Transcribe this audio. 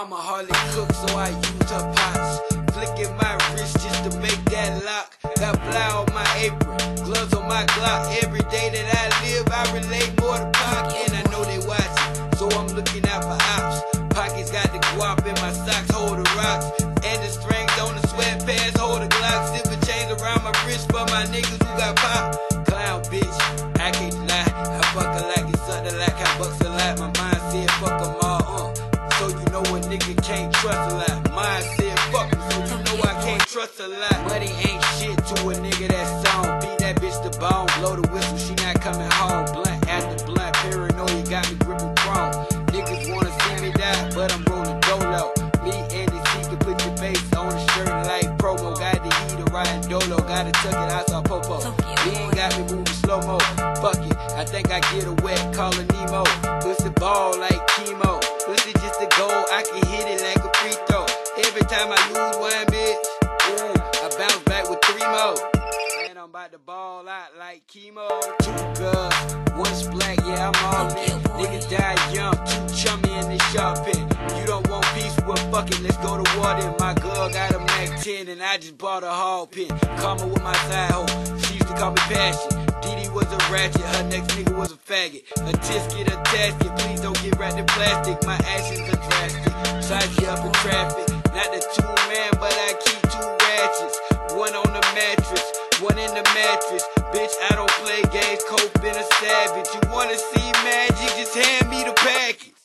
mama hardly cook, so I use her pots. Flicking my wrist just to make that lock. Got fly on my apron, gloves on my Glock. Every day that I live, I relate more to Pac, and I know they watching, so I'm looking out for ops. Pockets got the guap in my socks, hold the rocks, and the strings on the sweatpants, hold the Glocks. Zipper chains around my wrist for my niggas who got pop. Clown bitch, I can't lie, I fuck her like it's something like I bucks can't trust a lot. Mine said fuck 'em, so you know I can't trust a lot. Money ain't shit to a nigga that's on. Beat that bitch to bone, blow the whistle, she not coming home. Blunt after blunt, paranoia got me gripping chrome. Niggas wanna see me die, but I'm rolling dolo. Me and the can put your face on the shirt like promo. Got the heater riding dolo, gotta tuck it out so popo. He ain't got me moving slow mo. Fuck it, I think I get a wet, call a Nemo. Time I lose one bitch, ooh, I bounce back with three more. Man, I'm about to ball out like chemo. Two girls, one's black, yeah, I'm all in. Niggas die young, too chummy in the sharp pit. You don't want peace, well, fuck it, let's go to war then. My girl got a Mac 10 and I just bought a hog pin. Karma with my side hoe, she used to call me passion. Didi was a ratchet, her next nigga was a faggot. A tisket, a tasket, please don't get wrapped in plastic. My actions are drastic, size you up in traffic. Mattress, one in the mattress. Bitch, I don't play games, cope been a savage. You wanna see magic, just hand me the package.